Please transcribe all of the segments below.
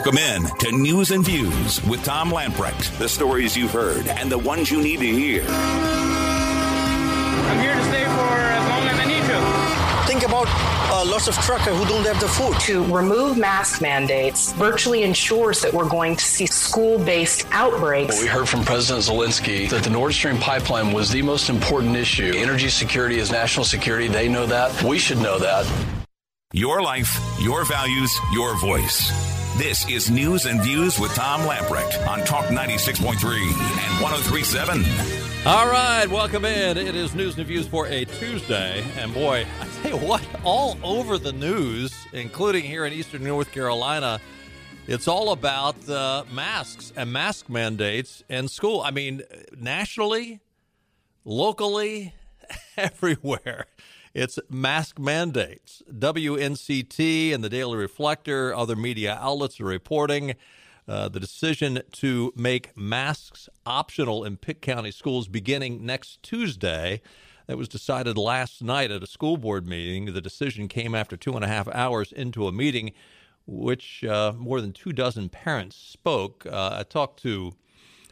Welcome in to News and Views with Tom Lamprecht. The stories you've heard and the ones you need to hear. I'm here to stay for as long as I need to. Think about uh, lots of truckers who don't have the food. To remove mask mandates virtually ensures that we're going to see school based outbreaks. We heard from President Zelensky that the Nord Stream pipeline was the most important issue. Energy security is national security. They know that. We should know that. Your life, your values, your voice. This is News and Views with Tom Lamprecht on Talk 96.3 and 1037. All right, welcome in. It is News and Views for a Tuesday. And boy, I tell you what, all over the news, including here in Eastern North Carolina, it's all about uh, masks and mask mandates in school. I mean, nationally, locally, everywhere. It's mask mandates. WNCT and the Daily Reflector, other media outlets are reporting uh, the decision to make masks optional in Pitt County schools beginning next Tuesday. That was decided last night at a school board meeting. The decision came after two and a half hours into a meeting, which uh, more than two dozen parents spoke. Uh, I talked to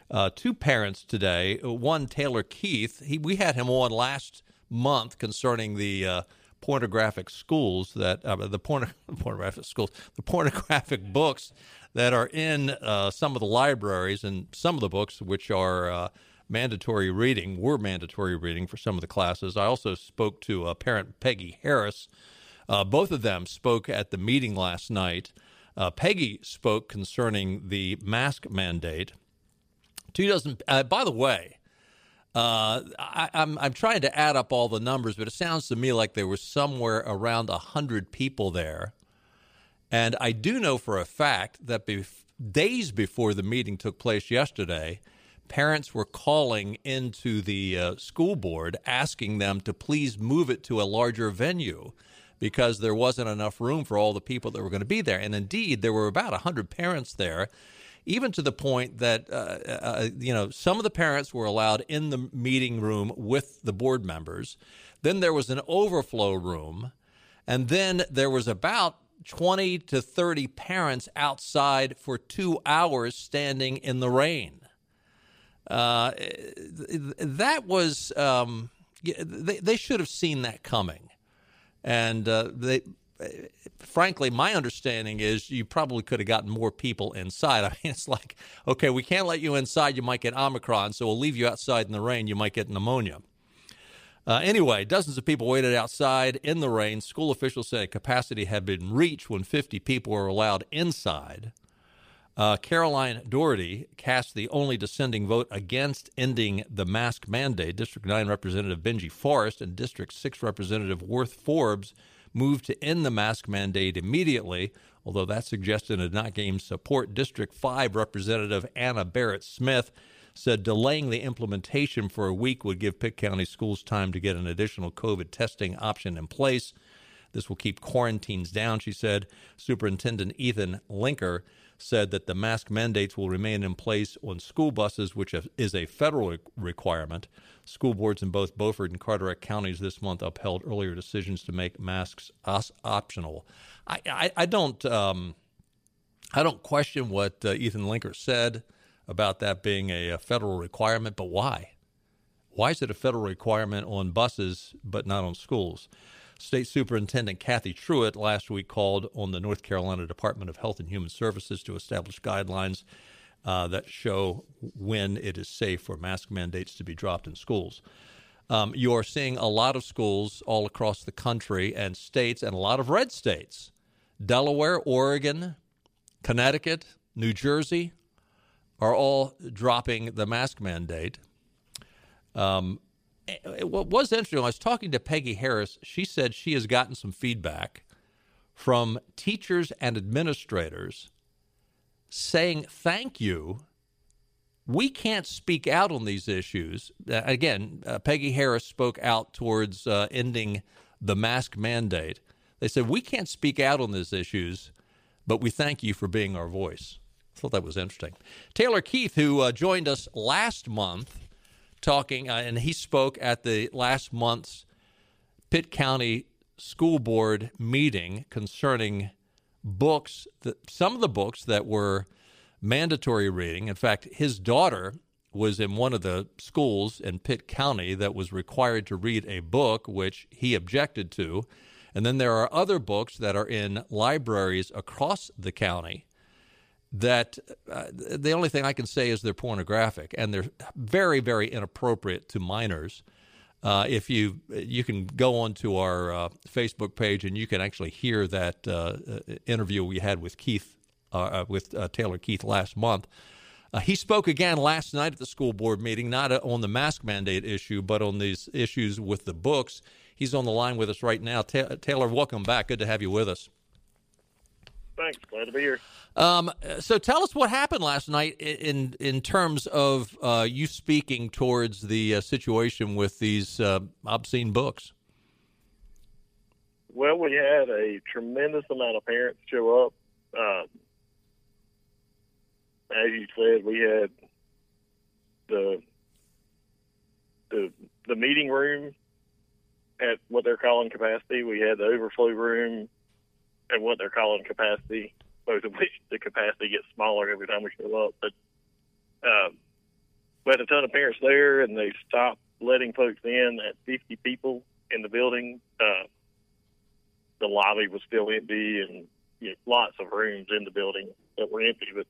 uh, two parents today. One, Taylor Keith. He, we had him on last month concerning the uh, pornographic schools that uh, the porn- pornographic schools, the pornographic books that are in uh, some of the libraries and some of the books which are uh, mandatory reading were mandatory reading for some of the classes. I also spoke to uh, parent Peggy Harris. Uh, both of them spoke at the meeting last night. Peggy spoke concerning the mask mandate. Two dozen. by the way, uh, I, am I'm, I'm trying to add up all the numbers, but it sounds to me like there was somewhere around hundred people there, and I do know for a fact that bef- days before the meeting took place yesterday, parents were calling into the uh, school board asking them to please move it to a larger venue because there wasn't enough room for all the people that were going to be there, and indeed there were about hundred parents there even to the point that uh, uh, you know some of the parents were allowed in the meeting room with the board members. Then there was an overflow room, and then there was about 20 to 30 parents outside for two hours standing in the rain. Uh, that was um, they, they should have seen that coming, and uh, they frankly, my understanding is you probably could have gotten more people inside. I mean, it's like, okay, we can't let you inside. You might get Omicron, so we'll leave you outside in the rain. You might get pneumonia. Uh, anyway, dozens of people waited outside in the rain. School officials said capacity had been reached when 50 people were allowed inside. Uh, Caroline Doherty cast the only dissenting vote against ending the mask mandate. District 9 Representative Benji Forrest and District 6 Representative Worth Forbes moved to end the mask mandate immediately, although that suggestion did not gain support. District 5 Representative Anna Barrett Smith said delaying the implementation for a week would give Pitt County schools time to get an additional COVID testing option in place. This will keep quarantines down, she said. Superintendent Ethan Lenker said that the mask mandates will remain in place on school buses, which is a federal requirement. School boards in both Beaufort and Carteret counties this month upheld earlier decisions to make masks optional. I, I, I don't um, I don't question what uh, Ethan Lenker said about that being a, a federal requirement, but why? Why is it a federal requirement on buses but not on schools? State Superintendent Kathy Truitt last week called on the North Carolina Department of Health and Human Services to establish guidelines uh, that show when it is safe for mask mandates to be dropped in schools. Um, you are seeing a lot of schools all across the country and states, and a lot of red states Delaware, Oregon, Connecticut, New Jersey are all dropping the mask mandate. Um, what was interesting, I was talking to Peggy Harris. She said she has gotten some feedback from teachers and administrators saying thank you. We can't speak out on these issues. Uh, again, uh, Peggy Harris spoke out towards uh, ending the mask mandate. They said, We can't speak out on these issues, but we thank you for being our voice. I thought that was interesting. Taylor Keith, who uh, joined us last month, talking, uh, and he spoke at the last month's Pitt County School Board meeting concerning books, that, some of the books that were mandatory reading. In fact, his daughter was in one of the schools in Pitt County that was required to read a book, which he objected to. And then there are other books that are in libraries across the county that uh, the only thing I can say is they're pornographic and they're very, very inappropriate to minors. Uh, if you you can go onto our uh, Facebook page and you can actually hear that uh, interview we had with Keith uh, uh, with Taylor Keith last month. he spoke again last night at the school board meeting, not on the mask mandate issue, but on these issues with the books. He's on the line with us right now. Ta- Taylor, welcome back. Good to have you with us. Thanks. Glad to be here. Um, so tell us what happened last night in in terms of uh, you speaking towards the uh, situation with these uh, obscene books. Well, we had a tremendous amount of parents show up. Um, as you said, we had the the the meeting room at what they're calling capacity. We had the overflow room at what they're calling capacity both of which the capacity gets smaller every time we show up. But um, we had a ton of parents there, and they stopped letting folks in at 50 people in the building. Uh, the lobby was still empty, and you know, lots of rooms in the building that were empty. But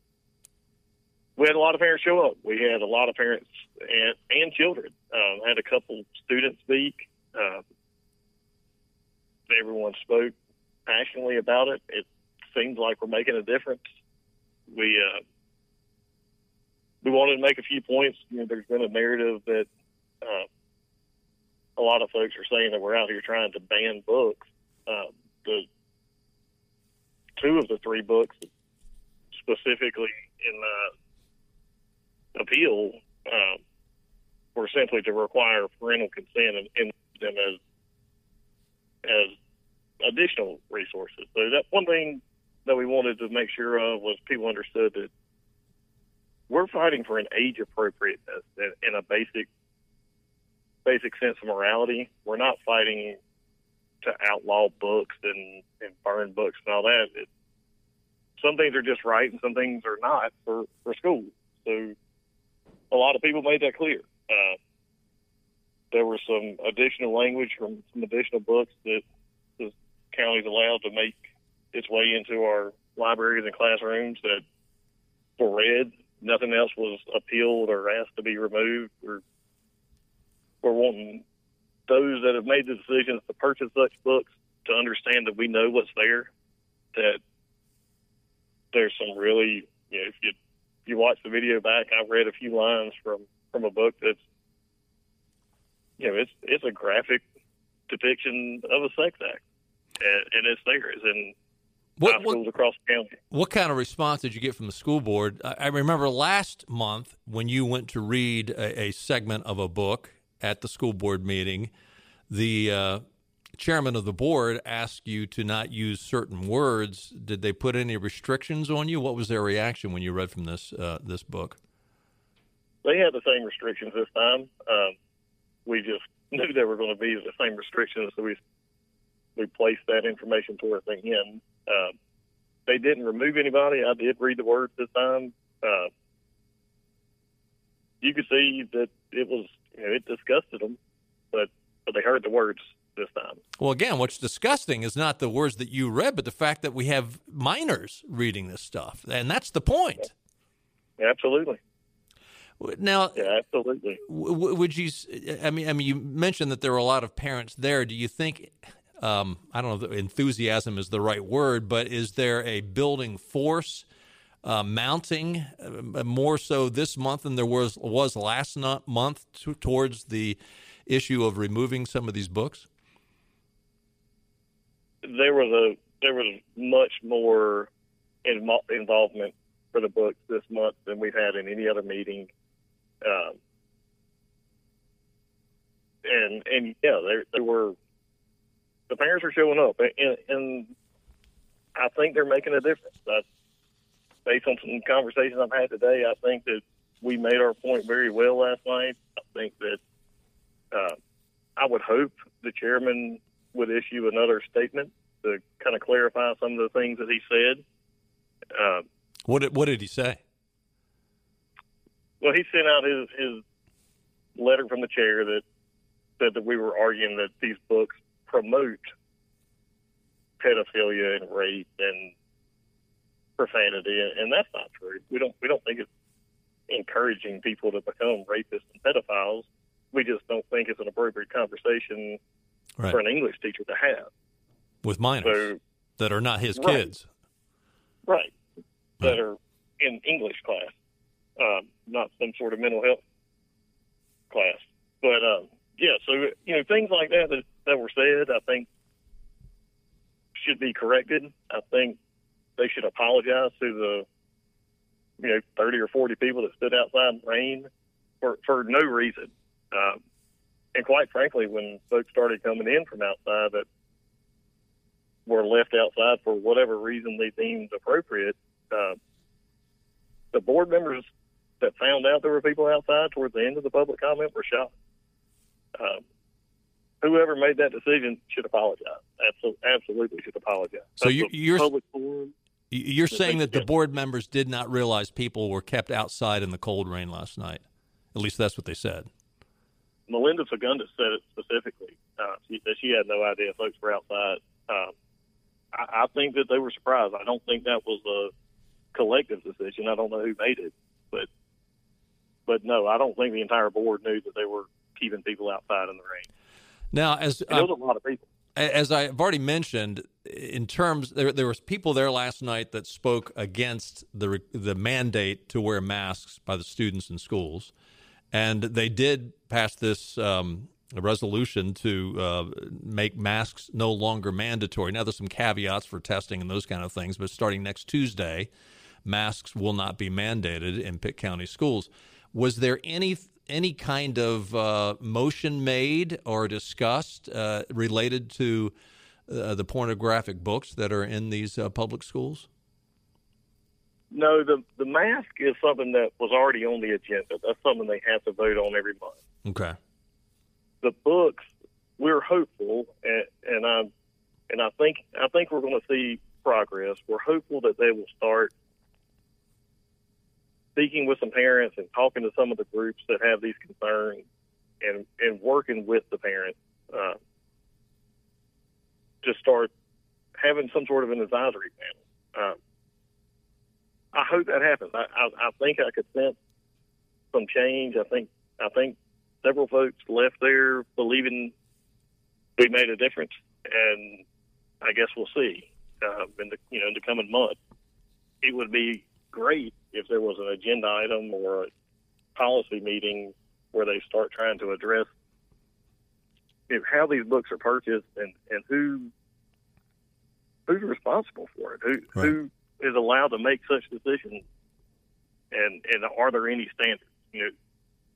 we had a lot of parents show up. We had a lot of parents and, and children. Um, had a couple students speak. Uh, everyone spoke passionately about it. It seems like we're making a difference. We uh, we wanted to make a few points. You know, there's been a narrative that uh, a lot of folks are saying that we're out here trying to ban books. Uh, the two of the three books, specifically in the appeal, uh, were simply to require parental consent and, and them as as additional resources. So that one thing that we wanted to make sure of was people understood that we're fighting for an age appropriateness and a basic basic sense of morality. We're not fighting to outlaw books and, and burn books and all that. It, some things are just right and some things are not for, for schools. So a lot of people made that clear. Uh, there was some additional language from some additional books that county's allowed to make its way into our libraries and classrooms that were read. Nothing else was appealed or asked to be removed. We're, we're wanting those that have made the decisions to purchase such books to understand that we know what's there, that there's some really, you know, if you if you watch the video back, I've read a few lines from from a book that's, you know, it's it's a graphic depiction of a sex act, and, and it's there. It's in what, what, across the county. What kind of response did you get from the school board? I remember last month when you went to read a, a segment of a book at the school board meeting, the uh, chairman of the board asked you to not use certain words. Did they put any restrictions on you? What was their reaction when you read from this uh, this book? They had the same restrictions this time. Um, we just knew they were going to be the same restrictions, so we we placed that information towards the end. Uh, they didn't remove anybody. I did read the words this time. Uh, you could see that it was you know, it disgusted them, but but they heard the words this time. Well, again, what's disgusting is not the words that you read, but the fact that we have minors reading this stuff, and that's the point. Yeah, absolutely. Now, yeah, absolutely. W- would you? I mean, I mean, you mentioned that there were a lot of parents there. Do you think um, I don't know if enthusiasm is the right word, but is there a building force uh, mounting uh, more so this month than there was was last month to, towards the issue of removing some of these books? There was a there was much more involvement for the books this month than we've had in any other meeting. Um, and and yeah, there there were the parents are showing up, and, and I think they're making a difference. I, based on some conversations I've had today, I think that we made our point very well last night. I think that uh, I would hope the chairman would issue another statement to kind of clarify some of the things that he said. Uh, What did, what did he say? well, he sent out his his letter from the chair that said that we were arguing that these books promote pedophilia and rape and profanity, and, that's not true. We don't we don't think it's encouraging people to become rapists and pedophiles. We just don't think it's an appropriate conversation Right. for an English teacher to have. With minors So that are not his Right. kids. right that are in English class, um, not some sort of mental health class. But um, yeah, so you know things like that, that that were said, I think should be corrected. I think they should apologize to the you know thirty or forty people that stood outside in rain for for no reason. Um, and quite frankly, when folks started coming in from outside that were left outside for whatever reason they deemed appropriate, uh, the board members that found out there were people outside towards the end of the public comment were shocked. Um, whoever made that decision should apologize. Absolutely, absolutely should apologize. So That's you, you're public forum. You're saying that the board members did not realize people were kept outside in the cold rain last night. At least that's what they said. Melinda Segunda said it specifically. Uh, she, that she had no idea folks were outside. Um, I, I think that they were surprised. I don't think that was a collective decision. I don't know who made it, but but no, I don't think the entire board knew that they were keeping people outside in the rain. Now, as a lot of people. as I've already mentioned, in terms there there was people there last night that spoke against the the mandate to wear masks by the students in schools, and they did pass this um, resolution to uh, make masks no longer mandatory. Now there's some caveats for testing and those kind of things, but starting next Tuesday, masks will not be mandated in Pitt County schools. Was there any any kind of uh, motion made or discussed uh, related to uh, the pornographic books that are in these uh, public schools? No, the the mask is something that was already on the agenda. That's something they have to vote on every month. Okay. the books, we're hopeful, and, and I and I think I think we're going to see progress. We're hopeful that they will start speaking with some parents and talking to some of the groups that have these concerns, and and working with the parents uh, to start having some sort of an advisory panel. Uh, I hope that happens. I, I, I think I could sense some change. I think I think several folks left there believing we made a difference, and I guess we'll see uh, in the you know in the coming month. It would be great if there was an agenda item or a policy meeting where they start trying to address know, how these books are purchased and, and who who's responsible for it, who Right. who is allowed to make such decisions, and and are there any standards? You know,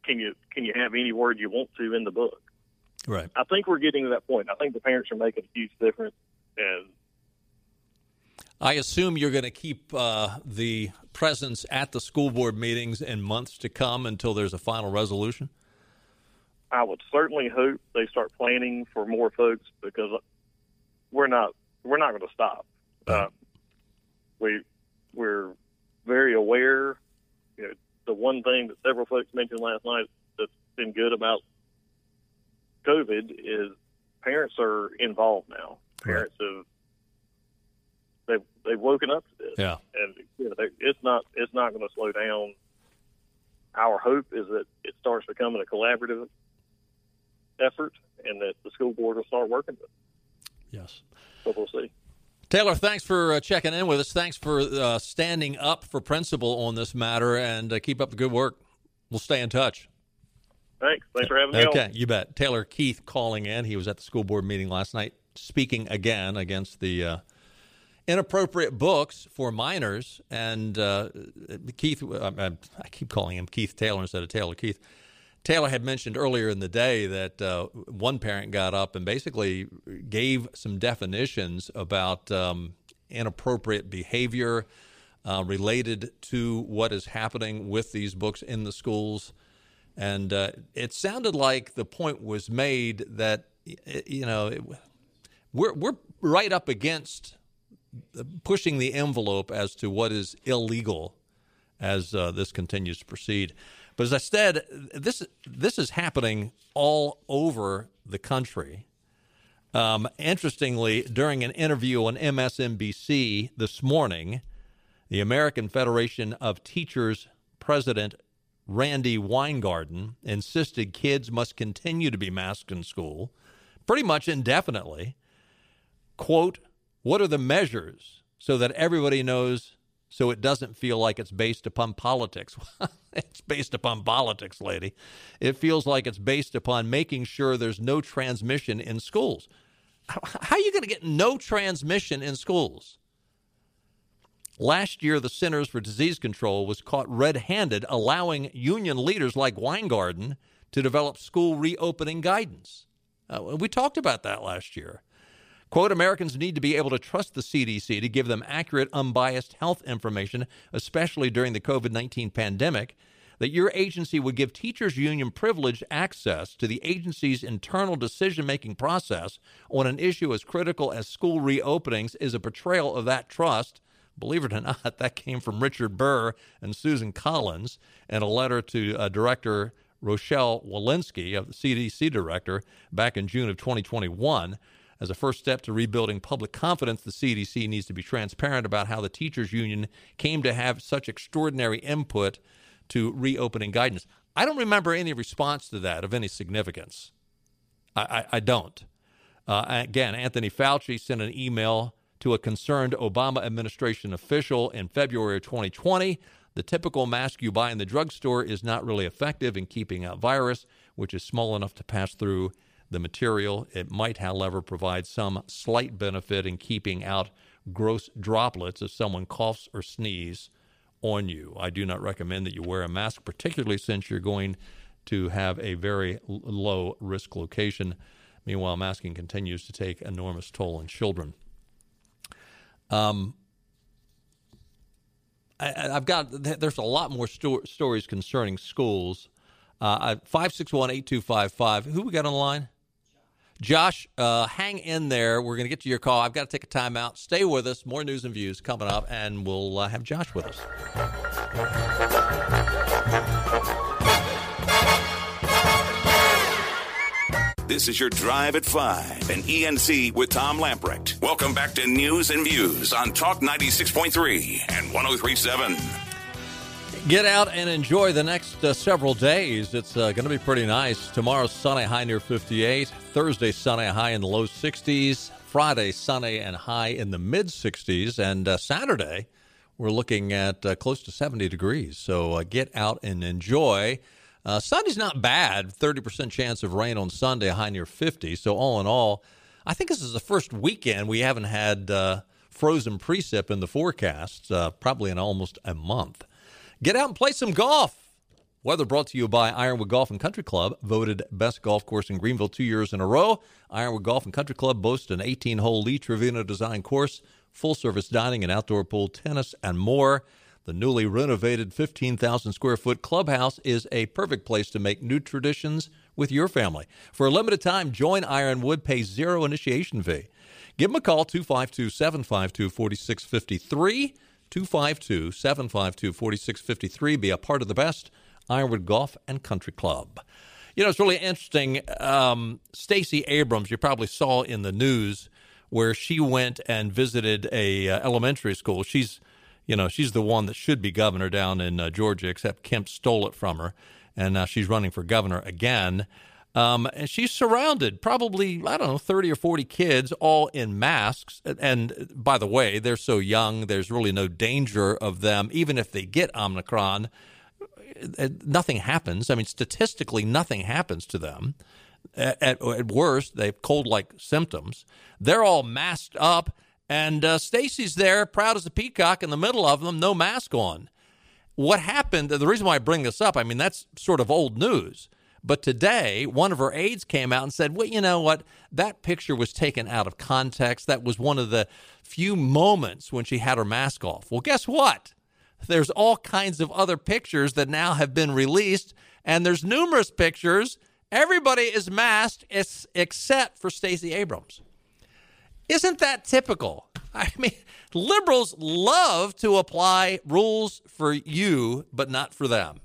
can you can you have any word you want to in the book? Right. I think we're getting to that point. I think the parents are making a huge difference, and I assume you're going to keep uh, the presence at the school board meetings in months to come until there's a final resolution. I would certainly hope they start planning for more folks because we're not we're not going to stop. Uh, we we're very aware. You know, the one thing that several folks mentioned last night that's been good about COVID is parents are involved now. Parents have they've woken up to this. Yeah. and you know, it's not it's not going to slow down. Our hope is that it starts becoming a collaborative effort, and that the school board will start working with. it. Yes. So we'll see. Taylor, thanks for uh, checking in with us. Thanks for uh, standing up for principle on this matter, and uh, keep up the good work. We'll stay in touch. Thanks. Thanks for having me Okay, on. you bet. Taylor Keith calling in. He was at the school board meeting last night, speaking again against the uh, inappropriate books for minors. And uh, Keith, I I keep calling him Keith Taylor instead of Taylor Keith. Taylor had mentioned earlier in the day that uh, one parent got up and basically gave some definitions about um, inappropriate behavior uh, related to what is happening with these books in the schools. And uh, it sounded like the point was made that, you know, it, we're we're right up against pushing the envelope as to what is illegal as uh, this continues to proceed. But as I said, this this is happening all over the country. Um, interestingly, during an interview on MSNBC this morning, the American Federation of Teachers president Randi Weingarten insisted kids must continue to be masked in school pretty much indefinitely. Quote, what are the measures so that everybody knows so it doesn't feel like it's based upon politics? it's based upon politics, lady. It feels like it's based upon making sure there's no transmission in schools. How are you going to get no transmission in schools? Last year, the Centers for Disease Control was caught red handed, allowing union leaders like Weingarten to develop school reopening guidance. Uh, we talked about that last year. Quote Americans need to be able to trust the CDC to give them accurate, unbiased health information, especially during the COVID 19 pandemic. That your agency would give teachers union privileged access to the agency's internal decision making process on an issue as critical as school reopenings is a betrayal of that trust. Believe it or not, that came from Richard Burr and Susan Collins in a letter to uh, Director Rochelle Walensky, of the CDC director, back in June of 2021. As a first step to rebuilding public confidence, the CDC needs to be transparent about how the teachers union came to have such extraordinary input to reopening guidance. I don't remember any response to that of any significance. I, I, I don't. Uh, again, Anthony Fauci sent an email to a concerned Obama administration official in February of 2020 the typical mask you buy in the drugstore is not really effective in keeping out virus, which is small enough to pass through the material. It might, however, provide some slight benefit in keeping out gross droplets if someone coughs or sneezes on you. I do not recommend that you wear a mask, particularly since you're going to have a very low risk location. Meanwhile, masking continues to take enormous toll on children. Um, I, have got there's a lot more sto- stories concerning schools. Uh, five six one eight two five five. Who we got on the line? Josh, uh, hang in there. We're going to get to your call. I've got to take a timeout. Stay with us. More news and views coming up, and we'll uh, have Josh with us. This is your Drive at 5 and ENC with Tom Lamprecht. Welcome back to News and Views on Talk 96.3 and 1037. Get out and enjoy the next uh, several days. It's uh, going to be pretty nice. Tomorrow, sunny high near 58. Thursday, sunny high in the low 60s. Friday, sunny and high in the mid 60s. And uh, Saturday, we're looking at uh, close to 70 degrees. So uh, get out and enjoy. Uh, Sunday's not bad. 30% chance of rain on Sunday, high near 50. So, all in all, I think this is the first weekend we haven't had frozen precip in the forecast, probably in almost a month. Get out and play some golf. Weather brought to you by Ironwood Golf and Country Club, voted best golf course in Greenville two years in a row. Ironwood Golf and Country Club boasts an 18 hole Lee Trevino design course, full service dining and outdoor pool, tennis, and more. The newly renovated 15,000 square foot clubhouse is a perfect place to make new traditions with your family. For a limited time, join Ironwood, pay zero initiation fee. Give them a call, 252 752 4653. 252 752 4653. Be a part of the best Ironwood Golf and Country Club. You know, it's really interesting. Um, Stacey Abrams, you probably saw in the news where she went and visited a uh, elementary school. She's you know, she's the one that should be governor down in uh, Georgia, except Kemp stole it from her, and now she's running for governor again. Um, and she's surrounded, probably, I don't know, 30 or 40 kids, all in masks. And by the way, they're so young, there's really no danger of them, even if they get Omicron, uh, nothing happens. I mean, statistically, nothing happens to them. At, at, worst, they have cold like symptoms. They're all masked up and uh, Stacey's there, proud as a peacock in the middle of them, no mask on. What happened? The reason why I bring this up, I mean, that's sort of old news. But today, one of her aides came out and said, Well, you know what? That picture was taken out of context. That was one of the few moments when she had her mask off. Well, guess what? There's all kinds of other pictures that now have been released, and there's numerous pictures. Everybody is masked except for Stacey Abrams. Isn't that typical? I mean, liberals love to apply rules for you, but not for them.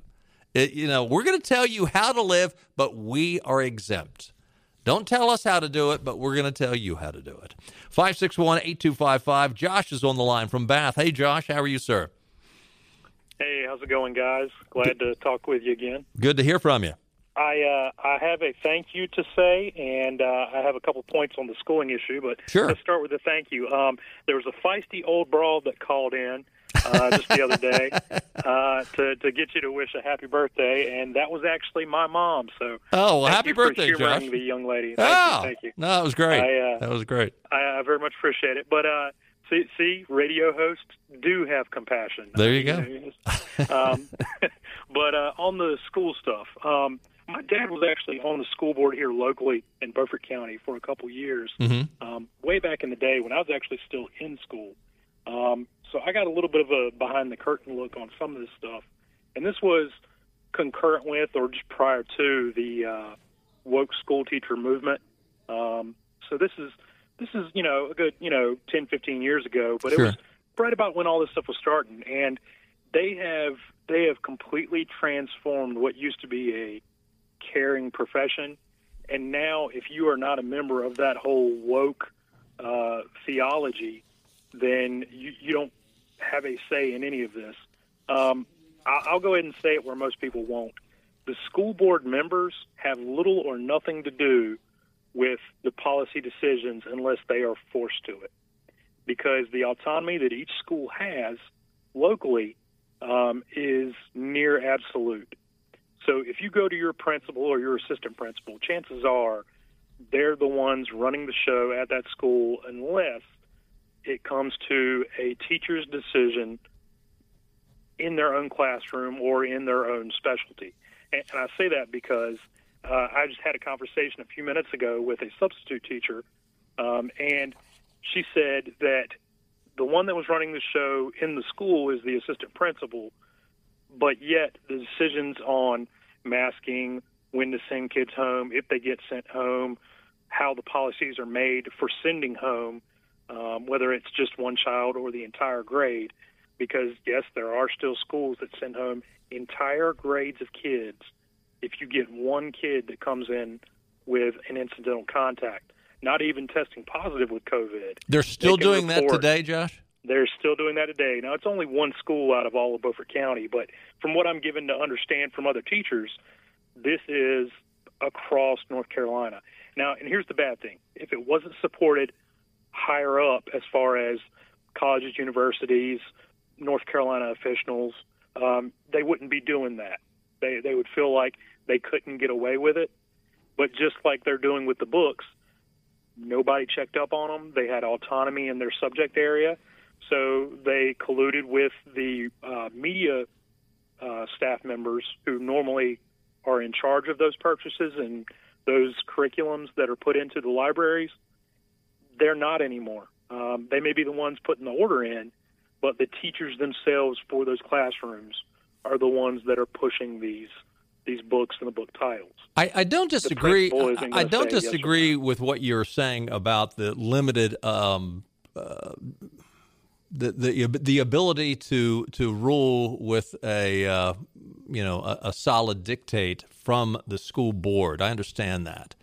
It, you know, we're going to tell you how to live, but we are exempt. Don't tell us how to do it, but we're going to tell you how to do it. 561 8255. Josh is on the line from Bath. Hey, Josh, how are you, sir? Hey, how's it going, guys? Glad to talk with you again. Good to hear from you. I uh, I have a thank you to say, and uh, I have a couple points on the schooling issue. But sure. let's start with a thank you. Um, there was a feisty old brawl that called in uh, just the other day uh, to to get you to wish a happy birthday, and that was actually my mom. So oh, well, happy you birthday, for Josh! The young lady. Thank oh, you, thank you. No, that was great. I, uh, that was great. I, I very much appreciate it. But uh, see, see, radio hosts do have compassion. There you go. um, but uh, on the school stuff. Um, my dad was actually on the school board here locally in Beaufort County for a couple years, mm-hmm. um, way back in the day when I was actually still in school. Um, so I got a little bit of a behind the curtain look on some of this stuff, and this was concurrent with or just prior to the uh, woke school teacher movement. Um, so this is this is you know a good you know 10, 15 years ago, but sure. it was right about when all this stuff was starting, and they have they have completely transformed what used to be a caring profession. And now, if you are not a member of that whole woke uh, theology, then you, you don't have a say in any of this. Um, I'll go ahead and say it where most people won't. The school board members have little or nothing to do with the policy decisions unless they are forced to it. Because the autonomy that each school has locally um, is near absolute. So if you go to your principal or your assistant principal, chances are they're the ones running the show at that school unless it comes to a teacher's decision in their own classroom or in their own specialty. And, I say that because uh, I just had a conversation a few minutes ago with a substitute teacher, um, and she said that the one that was running the show in the school is the assistant principal, but yet the decisions on masking, when to send kids home, if they get sent home, how the policies are made for sending home, um, whether it's just one child or the entire grade. Because, yes, there are still schools that send home entire grades of kids if you get one kid that comes in with an incidental contact, not even testing positive with COVID. They're still they doing report, that today, Josh? They're still doing that today. Now, it's only one school out of all of Beaufort County, but from what I'm given to understand from other teachers, this is across North Carolina. Now, and here's the bad thing if it wasn't supported higher up as far as colleges, universities, North Carolina officials, um, they wouldn't be doing that. They, they would feel like they couldn't get away with it. But just like they're doing with the books, nobody checked up on them. They had autonomy in their subject area. So they colluded with the uh, media uh, staff members who normally are in charge of those purchases and those curriculums that are put into the libraries. They're not anymore. Um, they may be the ones putting the order in, but the teachers themselves for those classrooms are the ones that are pushing these these books and the book titles. I, I don't disagree. I, I don't disagree yes with what you're saying about the limited um, uh, the the the ability to to rule with a uh, you know a, a, solid dictate from the school board. I understand that,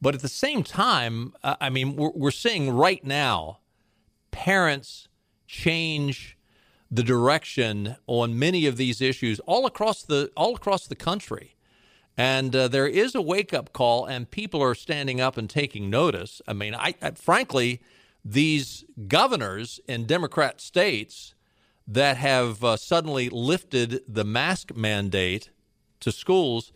but at the same time, I mean, we're, we're seeing right now parents change the direction on many of these issues all across the all across the country. And uh, there is a wake up call, and people are standing up and taking notice. I mean, I, I frankly, these governors in Democrat states that have uh, suddenly lifted the mask mandate to schools,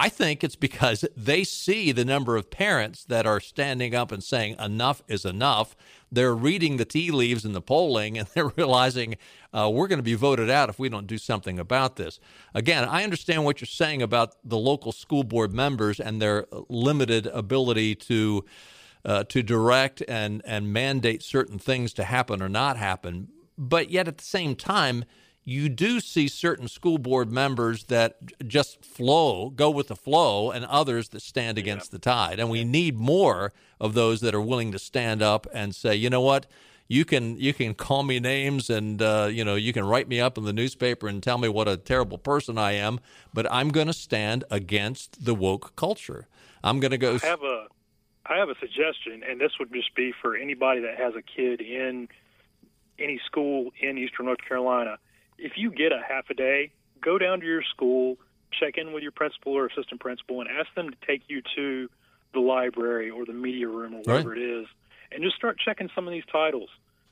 I think it's because they see the number of parents that are standing up and saying enough is enough. They're reading the tea leaves in the polling and they're realizing uh, we're going to be voted out if we don't do something about this. Again, I understand what you're saying about the local school board members and their limited ability to uh, to direct and and mandate certain things to happen or not happen. But yet at the same time, you do see certain school board members that just flow, go with the flow, and others that stand against the tide. And we need more of those that are willing to stand up and say, you know what, you can you can call me names and uh, you know you can write me up in the newspaper and tell me what a terrible person I am, but I'm going to stand against the woke culture. I'm going to go. I have a I have a suggestion, and this would just be for anybody that has a kid in any school in Eastern North Carolina. If you get a half a day, go down to your school, check in with your principal or assistant principal, and ask them to take you to the library or the media room or whatever Right. it is, and just start checking some of these titles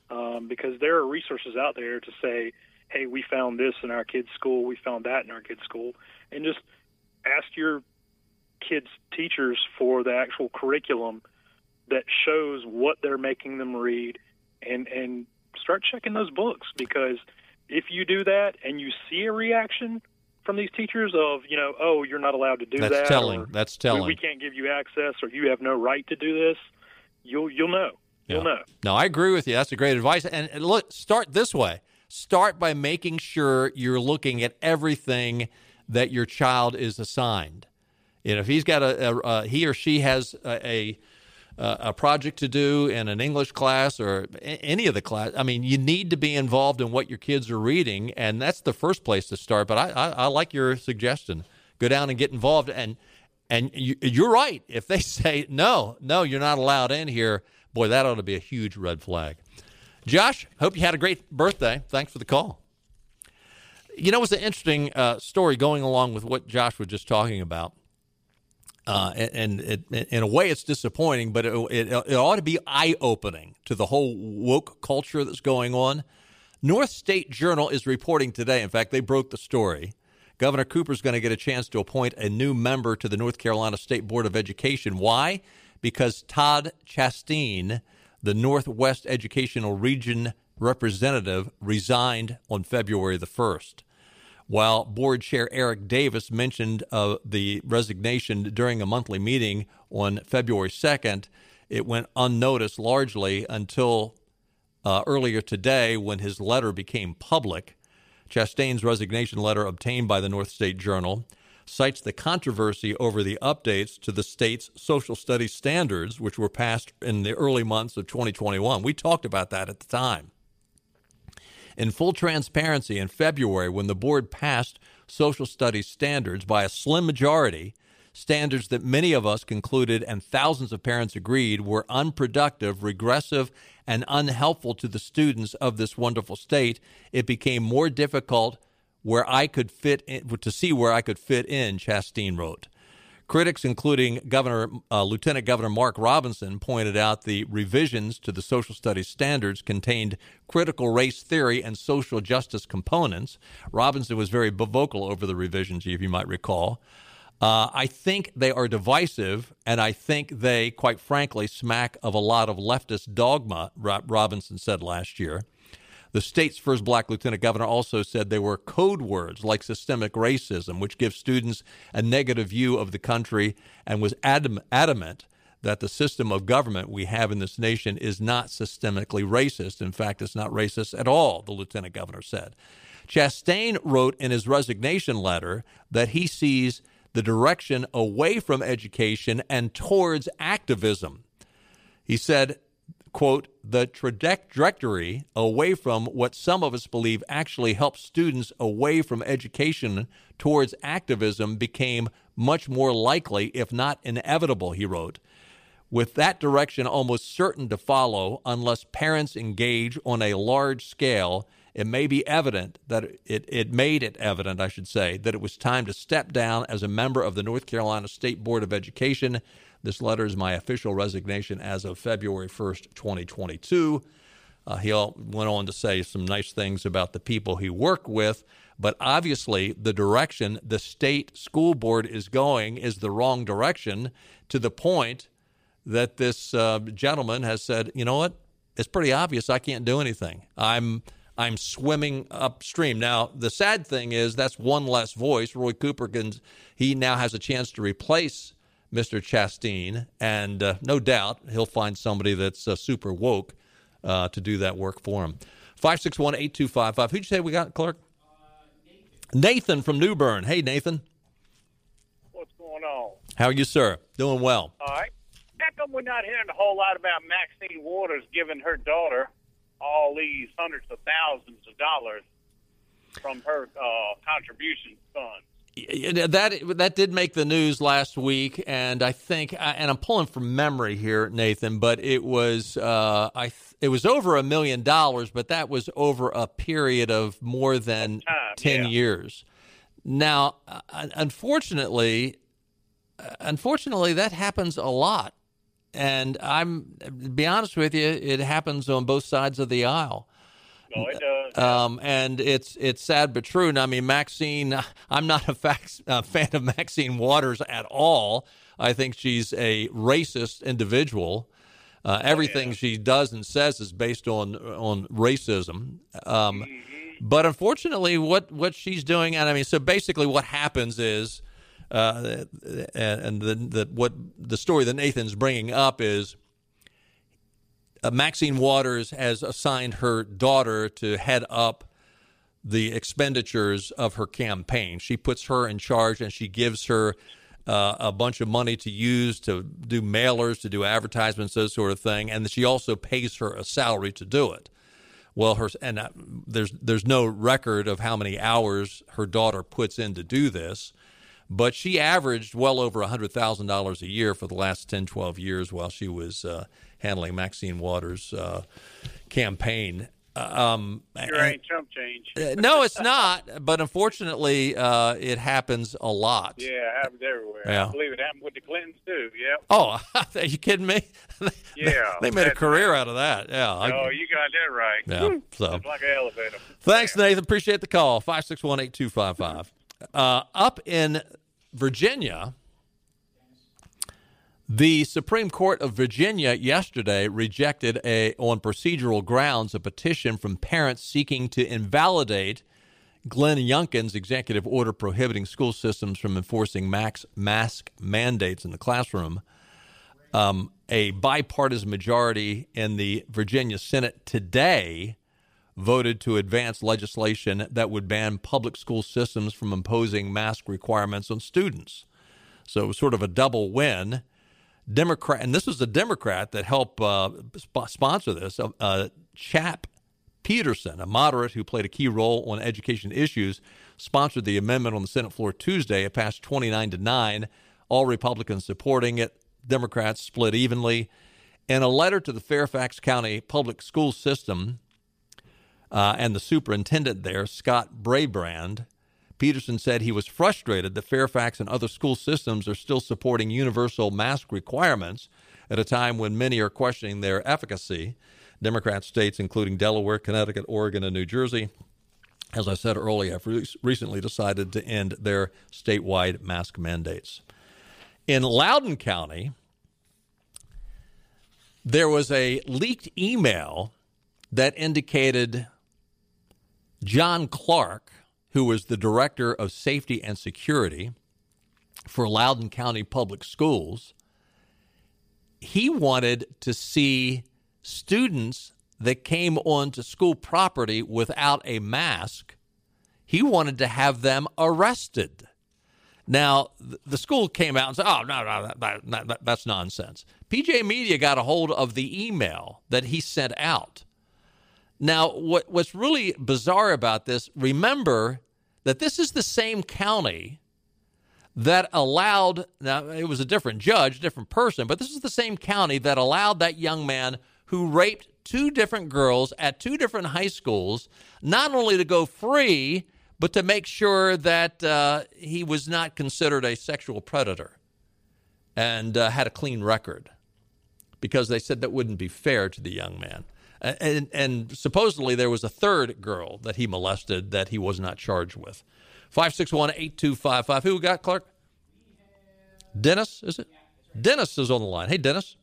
um, because there are resources out there to say, "Hey, we found this in our kid's school. We found that in our kid's school," and just ask your kids' teachers for the actual curriculum that shows what they're making them read, and and start checking those books because if you do that and you see a reaction from these teachers of you know oh you're not allowed to do That's that telling. or That's telling. we can't give you access or you have no right to do this you'll you'll know you'll know No, I agree with you. That's a great advice. And and look, start this way. Start by making sure you're looking at everything that your child is assigned. You know, if he's got a, a, a he or she has a, a a project to do in an English class or any of the class. I mean, you need to be involved in what your kids are reading, and that's the first place to start. But I, I, I like your suggestion. Go down and get involved, and and you, you're right. If they say no, no, you're not allowed in here, boy, that ought to be a huge red flag. Josh, hope you had a great birthday. Thanks for the call. You know, it's an interesting uh, story going along with what Josh was just talking about. Uh, and, and it, in a way, it's disappointing, but it, it, it ought to be eye opening to the whole woke culture that's going on. North State Journal is reporting today. In fact, they broke the story. Governor Cooper's going to get a chance to appoint a new member to the North Carolina State Board of Education. Why? Because Todd Chasteen, the Northwest Educational Region representative, resigned on February the 1st while board chair Eric Davis mentioned uh, the resignation during a monthly meeting on February 2nd, it went unnoticed largely until uh, earlier today when his letter became public. Chastain's resignation letter, obtained by the North State Journal, cites the controversy over the updates to the state's social studies standards, which were passed in the early months of 2021. We talked about that at the time. In full transparency, in February, when the board passed social studies standards by a slim majority, standards that many of us concluded and thousands of parents agreed were unproductive, regressive, and unhelpful to the students of this wonderful state, it became more difficult where I could fit in, to see where I could fit in, Chasteen wrote. Critics, including Governor, uh, Lieutenant Governor Mark Robinson, pointed out the revisions to the social studies standards contained critical race theory and social justice components. Robinson was very vocal over the revisions, if you might recall. Uh, I think they are divisive, and I think they, quite frankly, smack of a lot of leftist dogma, Robinson said last year. The state's first black lieutenant governor also said they were code words like systemic racism, which gives students a negative view of the country, and was adam- adamant that the system of government we have in this nation is not systemically racist. In fact, it's not racist at all, the lieutenant governor said. Chastain wrote in his resignation letter that he sees the direction away from education and towards activism. He said, quote, the trajectory away from what some of us believe actually helps students away from education towards activism became much more likely, if not inevitable, he wrote. With that direction almost certain to follow unless parents engage on a large scale, it may be evident that it, it made it evident, I should say, that it was time to step down as a member of the North Carolina State Board of Education. This letter is my official resignation as of February 1st, 2022. Uh, he went on to say some nice things about the people he worked with, but obviously the direction the state school board is going is the wrong direction to the point that this uh, gentleman has said, you know what? It's pretty obvious I can't do anything. I'm I'm swimming upstream. Now, the sad thing is that's one less voice. Roy Cooper can he now has a chance to replace Mr. Chasteen, and uh, no doubt he'll find somebody that's uh, super woke uh, to do that work for him. 561 8255. Who'd you say we got, Clark? Nathan from New Bern. Hey, Nathan. What's going on? How are you, sir? Doing well. All right. How come we're not hearing a whole lot about Maxine Waters giving her daughter all these hundreds of thousands of dollars from her uh, contribution fund? That that did make the news last week, and I think, and I'm pulling from memory here, Nathan, but it was uh, I it was over a million dollars, but that was over a period of more than Time, ten yeah. years. Now, uh, unfortunately, uh, unfortunately, that happens a lot, and I'm to be honest with you, it happens on both sides of the aisle. No, it does. Um, and it's it's sad but true. And I mean, Maxine, I'm not a fax, uh, fan of Maxine Waters at all. I think she's a racist individual. Uh, everything she does and says is based on on racism. Um, But unfortunately, what what she's doing, and I mean, so basically, what happens is, uh, and, and the, the what the story that Nathan's bringing up is uh, Maxine Waters has assigned her daughter to head up the expenditures of her campaign. She puts her in charge and she gives her uh, a bunch of money to use to do mailers, to do advertisements, those sort of thing, and she also pays her a salary to do it. Well, her and uh, there's there's no record of how many hours her daughter puts in to do this, but she averaged well over $100,000 a year for the last 10, 12 years while she was uh, handling Maxine Waters' uh, campaign. Um, Sure ain't chump change. uh, no, it's not. But unfortunately, uh, it happens a lot. Yeah, it happens everywhere. Yeah. I believe it happened with the Clintons too. Yep. Oh, are you kidding me? Yeah, they made a career out of that. Yeah. I- oh, you got that right. Yeah, so- it's like an elevator. Thanks, Nathan. Appreciate the call. 561 8255. Uh, Up in Virginia, the Supreme Court of Virginia yesterday rejected a on procedural grounds a petition from parents seeking to invalidate Glenn Youngkin's executive order prohibiting school systems from enforcing max mask mandates in the classroom. Um, a bipartisan majority in the Virginia Senate today voted to advance legislation that would ban public school systems from imposing mask requirements on students. So it was sort of a double win. Democrat, and this was a Democrat that helped uh, sp- sponsor this. Uh, uh, Chap Petersen, a moderate who played a key role on education issues, sponsored the amendment on the Senate floor Tuesday. It passed 29 to 9, all Republicans supporting it. Democrats split evenly. In a letter to the Fairfax County Public School System uh, and the superintendent there, Scott Brabrand, Petersen said he was frustrated that Fairfax and other school systems are still supporting universal mask requirements at a time when many are questioning their efficacy. Democrat states, including Delaware, Connecticut, Oregon, and New Jersey, as I said earlier, have re- recently decided to end their statewide mask mandates. In Loudoun County, there was a leaked email that indicated John Clark, who was the director of safety and security for Loudoun County Public Schools, he wanted to see students that came onto school property without a mask, he wanted to have them arrested. Now, the school came out and said, oh, no, no, that, that, that, that's nonsense. PJ Media got a hold of the email that he sent out. Now, what, what's really bizarre about this, remember that this is the same county that allowed, now it was a different judge, different person, but this is the same county that allowed that young man who raped two different girls at two different high schools not only to go free, but to make sure that uh, he was not considered a sexual predator and uh, had a clean record because they said that wouldn't be fair to the young man. And, and supposedly there was a third girl that he molested that he was not charged with. 561 8255. Who got, Clark? Dennis, is it? Dennis is on the line. Hey, Dennis.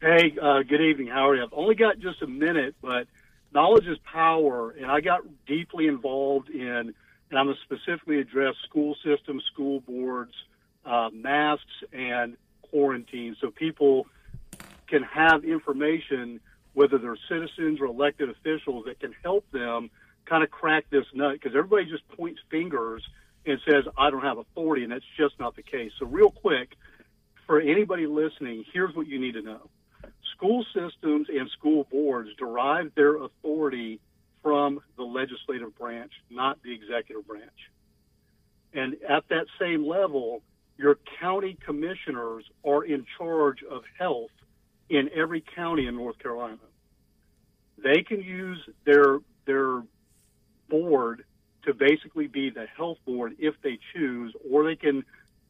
Hey, uh, good evening. How are you? I've only got just a minute, but knowledge is power, and I got deeply involved in, and I'm going to specifically address school systems, school boards, uh, masks, and quarantine, so people can have information, whether they're citizens or elected officials, that can help them kind of crack this nut because everybody just points fingers and says, I don't have authority, and that's just not the case. So, real quick, for anybody listening, here's what you need to know school systems and school boards derive their authority from the legislative branch, not the executive branch. And at that same level, your county commissioners are in charge of health in every county in North Carolina. They can use their their board to basically be the health board if they choose, or they can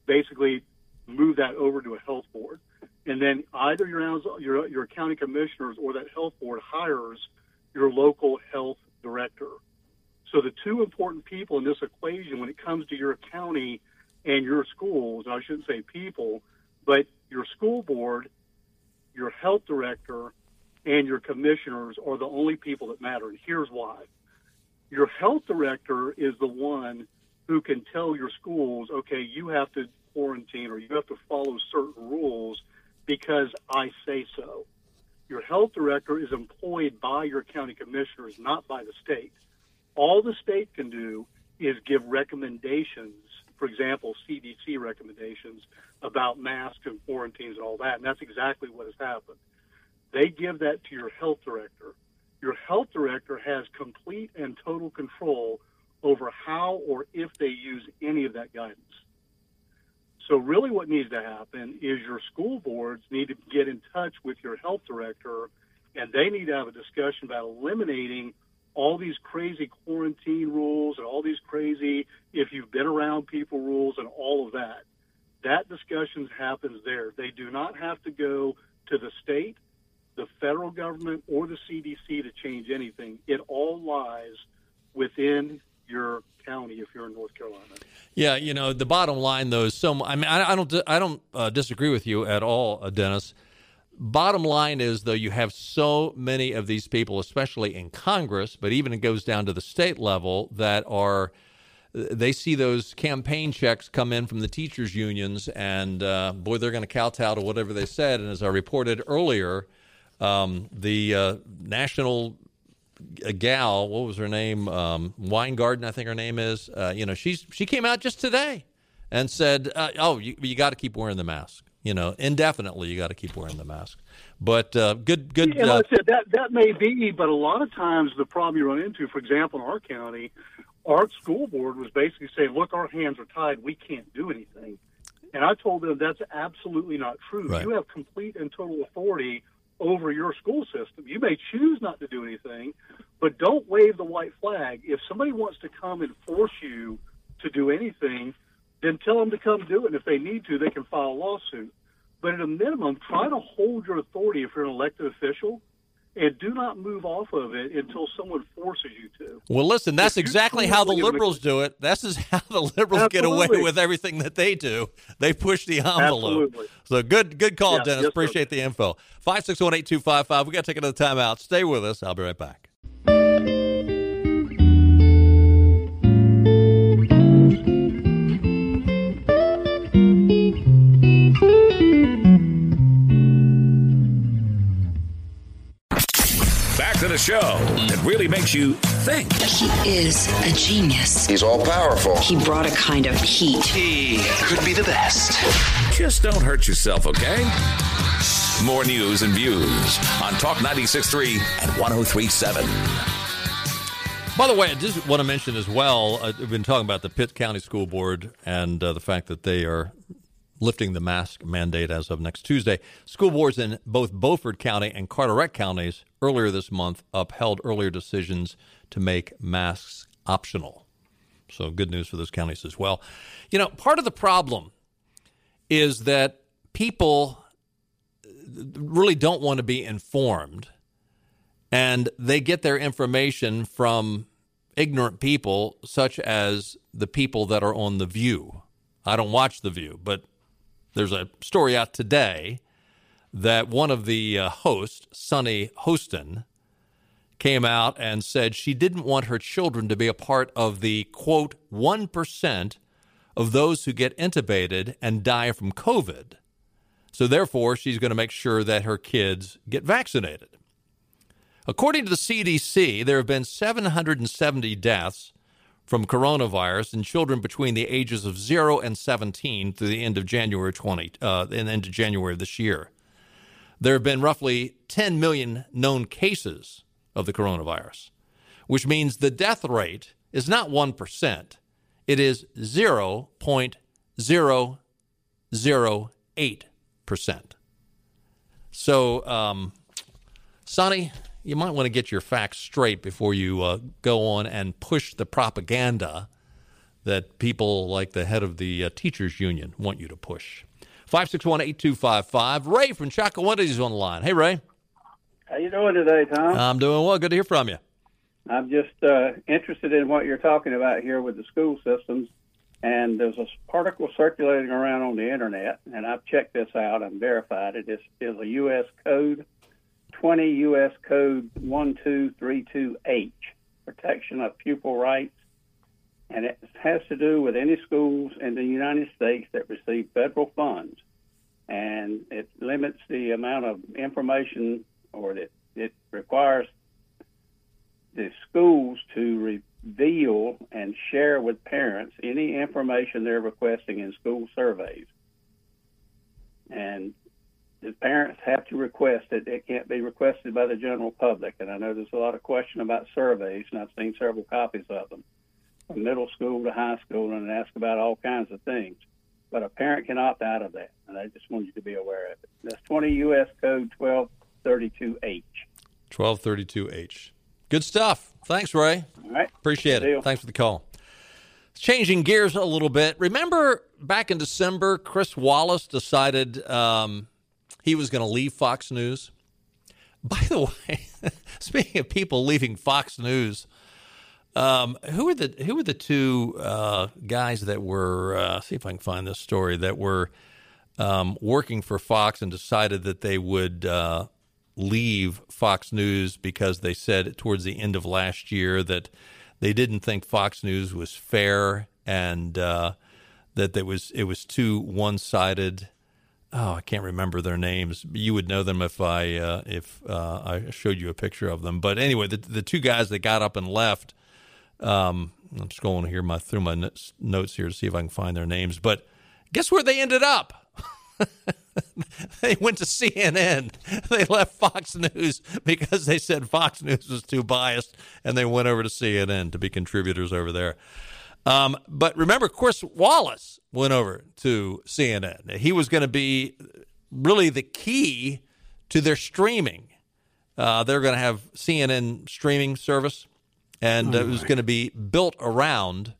basically move that over to a health board. And then either your your, your county commissioners or that health board hires your local health director. So the two important people in this equation when it comes to your county and your schools, I shouldn't say people, but your school board, your health director, and your commissioners are the only people that matter. And here's why. Your health director is the one who can tell your schools, okay, you have to quarantine or you have to follow certain rules because I say so. Your health director is employed by your county commissioners, not by the state. All the state can do is give recommendations, for example, CDC recommendations about masks and quarantines and all that. And that's exactly what has happened. They give that to your health director. Your health director has complete and total control over how or if they use any of that guidance. So, really, what needs to happen is your school boards need to get in touch with your health director and they need to have a discussion about eliminating all these crazy quarantine rules and all these crazy if you've been around people rules and all of that. That discussion happens there. They do not have to go to the state the federal government or the CDC to change anything. It all lies within your county if you're in North Carolina. Yeah, you know the bottom line though is so. I mean, I, I don't, I don't uh, disagree with you at all, uh, Dennis. Bottom line is though you have so many of these people, especially in Congress, but even it goes down to the state level that are they see those campaign checks come in from the teachers unions and uh, boy they're going to kowtow to whatever they said and as i reported earlier um, the uh, national gal, what was her name? Um, Weingarten, I think her name is. Uh, you know, she's she came out just today and said, uh, "Oh, you, you got to keep wearing the mask. You know, indefinitely, you got to keep wearing the mask." But uh, good, good. Yeah, like I said, that that may be, but a lot of times the problem you run into, for example, in our county, our school board was basically saying, "Look, our hands are tied. We can't do anything." And I told them that's absolutely not true. Right. You have complete and total authority over your school system. You may choose not to do anything, but don't wave the white flag. If somebody wants to come and force you to do anything, then tell them to come do it. And if they need to, they can file a lawsuit. But at a minimum, try to hold your authority if you're an elected official and do not move off of it until someone forces you to. Well, listen, that's exactly how the liberals do it. This is how the liberals Absolutely. get away with everything that they do. They push the envelope. Absolutely. So good, good call, yeah, Dennis. Yes, Appreciate sir. the info. Five six one eight two five five. We got to take another time out. Stay with us. I'll be right back. The show that really makes you think. He is a genius. He's all powerful. He brought a kind of heat. He could be the best. Just don't hurt yourself, okay? More news and views on Talk 96.3 and 103.7. By the way, I just want to mention as well, uh, we've been talking about the Pitt County School Board and uh, the fact that they are lifting the mask mandate as of next Tuesday. School boards in both Beaufort County and Carteret counties earlier this month upheld earlier decisions to make masks optional. So, good news for those counties as well. You know, part of the problem is that people really don't want to be informed and they get their information from ignorant people such as the people that are on The View. I don't watch The View, but there's a story out today that one of the uh, hosts, Sunny Hostin, came out and said she didn't want her children to be a part of the quote 1% of those who get intubated and die from COVID. So therefore, she's going to make sure that her kids get vaccinated. According to the CDC, there have been 770 deaths from coronavirus in children between the ages of 0 and 17 through the end of January 20 uh, and of January of this year. There have been roughly 10 million known cases of the coronavirus, which means the death rate is not 1%, it is 0.008%. So, um, Sunny, you might want to get your facts straight before you uh, go on and push the propaganda that people like the head of the uh, teachers union want you to push. 561-8255. Ray from Chocowinity is on the line. Hey, Ray. How you doing today, Tom? I'm doing well. Good to hear from you. I'm just uh, interested in what you're talking about here with the school systems. And there's a article circulating around on the internet, and I've checked this out and verified it. It is a U.S. code 20 U.S. Code 1232H, protection of pupil rights, and it has to do with any schools in the United States that receive federal funds. And it limits the amount of information, or that it requires the schools to reveal and share with parents any information they're requesting in school surveys. And the parents have to request it. It can't be requested by the general public. And I know there's a lot of question about surveys, and I've seen several copies of them from middle school to high school and ask about all kinds of things. But a parent can opt out of that, and I just want you to be aware of it. That's 20 U.S. Code 1232H. 1232H. Good stuff. Thanks, Ray. All right. Appreciate Good it. deal. Thanks for the call. Changing gears a little bit. Remember back in December, Chris Wallace decided um, he was going to leave Fox News? By the way, speaking of people leaving Fox News, um, who were the who were the two uh, guys that were? Uh, see if I can find this story that were um, working for Fox and decided that they would uh, leave Fox News because they said towards the end of last year that they didn't think Fox News was fair and uh, that it was it was too one sided. Oh, I can't remember their names. You would know them if I uh, if uh, I showed you a picture of them. But anyway, the the two guys that got up and left. Um, I'm just going here my through my notes here to see if I can find their names. But guess where they ended up? they went to CNN. They left Fox News because they said Fox News was too biased, and they went over to CNN to be contributors over there. Um, but remember, Chris Wallace went over to CNN. He was going to be really the key to their streaming. Uh, they're going to have CNN streaming service, and uh, it was going to be built around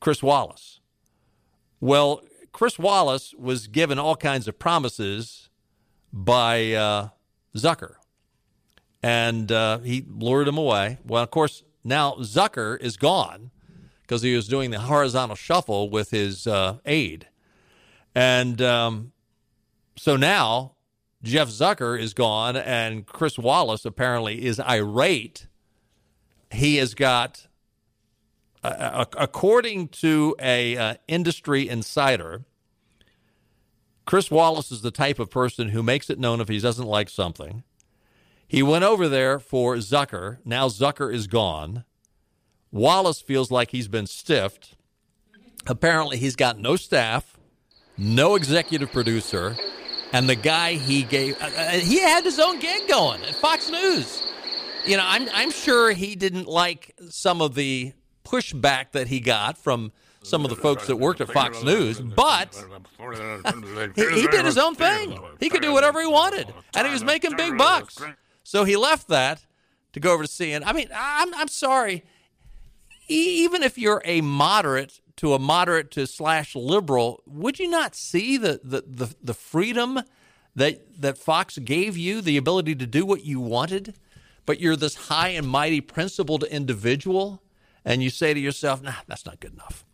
Chris Wallace. Well, Chris Wallace was given all kinds of promises by uh, Zucker, and uh, he lured him away. Well, of course, now Zucker is gone because he was doing the horizontal shuffle with his uh, aide, and um, so now Jeff Zucker is gone, and Chris Wallace apparently is irate. He has got uh, according to a uh, industry insider, Chris Wallace is the type of person who makes it known if he doesn't like something. He went over there for Zucker. Now Zucker is gone. Wallace feels like he's been stiffed. Apparently, he's got no staff, no executive producer, and the guy he gave, uh, uh, he had his own gig going at Fox News. You know, I'm I'm sure he didn't like some of the pushback that he got from some of the folks that worked at Fox News, but he, he did his own thing. He could do whatever he wanted, and he was making big bucks. So he left that to go over to CNN. I mean, I'm I'm sorry. Even if you're a moderate to a moderate to slash liberal, would you not see the the the, the freedom that that Fox gave you, the ability to do what you wanted? But you're this high and mighty principled individual, and you say to yourself, "Nah, that's not good enough."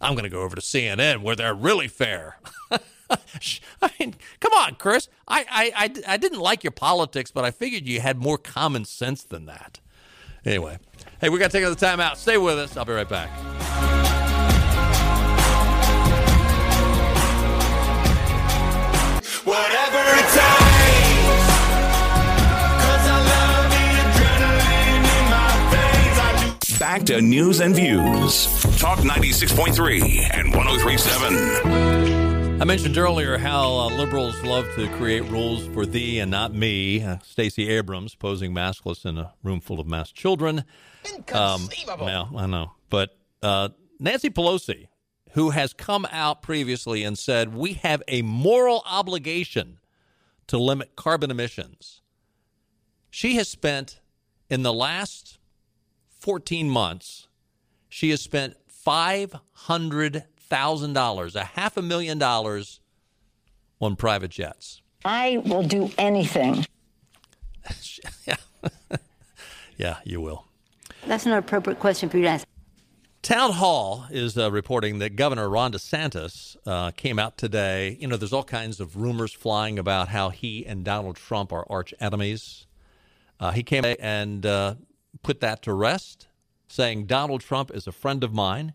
I'm going to go over to CNN where they're really fair. I mean, come on, Chris. I, I, I, I didn't like your politics, but I figured you had more common sense than that. Anyway, hey, we got to take another time out. Stay with us. I'll be right back. Whatever it takes. 'Cause I love you back to news and views. Talk 96.3 and 1037. I mentioned earlier how uh, liberals love to create rules for thee and not me. Uh, Stacey Abrams posing maskless in a room full of masked children. Inconceivable. Um, yeah, I know. But uh, Nancy Pelosi, who has come out previously and said we have a moral obligation to limit carbon emissions, she has spent in the last 14 months, she has spent $500,000, a half a million dollars on private jets. I will do anything. yeah. yeah, you will. That's not an appropriate question for you to ask. Town Hall is uh, reporting that Governor Ron DeSantis uh, came out today. You know, there's all kinds of rumors flying about how he and Donald Trump are arch enemies. Uh, he came and uh, put that to rest, saying Donald Trump is a friend of mine.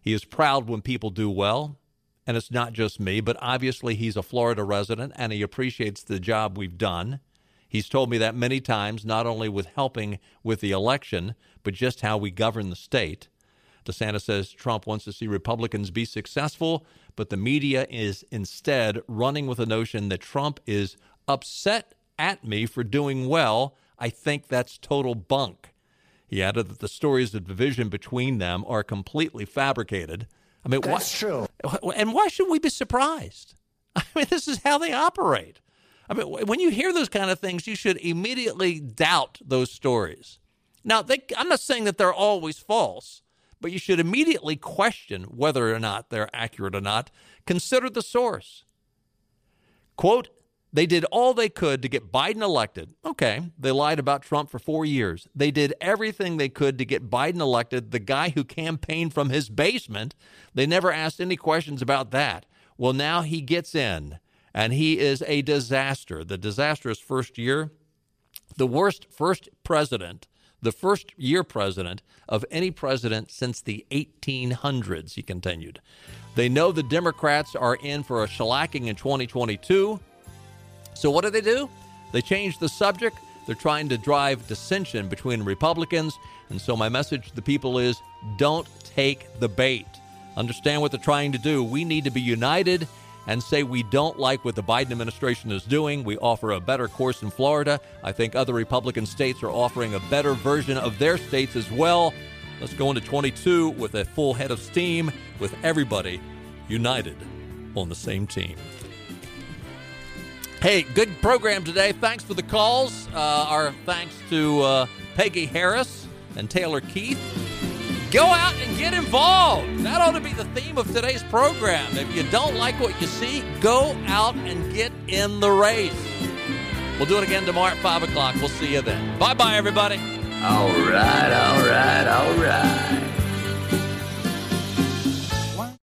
He is proud when people do well. And it's not just me, but obviously he's a Florida resident and he appreciates the job we've done. He's told me that many times, not only with helping with the election, but just how we govern the state. DeSantis says Trump wants to see Republicans be successful, but the media is instead running with the notion that Trump is upset at me for doing well. I think that's total bunk. He added that the stories of division between them are completely fabricated. I mean, that's why, true. And why should we be surprised? I mean, this is how they operate. I mean, when you hear those kind of things, you should immediately doubt those stories. Now, they, I'm not saying that they're always false, but you should immediately question whether or not they're accurate or not. Consider the source. Quote, they did all they could to get Biden elected. Okay, they lied about Trump for four years. They did everything they could to get Biden elected, the guy who campaigned from his basement. They never asked any questions about that. Well, now he gets in, and he is a disaster. The disastrous first year, the worst first president, the first year president of any president since the 1800s, he continued. They know the Democrats are in for a shellacking in 2022. So what do they do? They change the subject. They're trying to drive dissension between Republicans. And so my message to the people is don't take the bait. Understand what they're trying to do. We need to be united and say we don't like what the Biden administration is doing. We offer a better course in Florida. I think other Republican states are offering a better version of their states as well. Let's go into 22 with a full head of steam, with everybody united on the same team. Hey, good program today. Thanks for the calls. Uh, our thanks to uh, Peggy Harris and Taylor Keith. Go out and get involved. That ought to be the theme of today's program. If you don't like what you see, go out and get in the race. We'll do it again tomorrow at 5 o'clock. We'll see you then. Bye bye, everybody. All right, all right.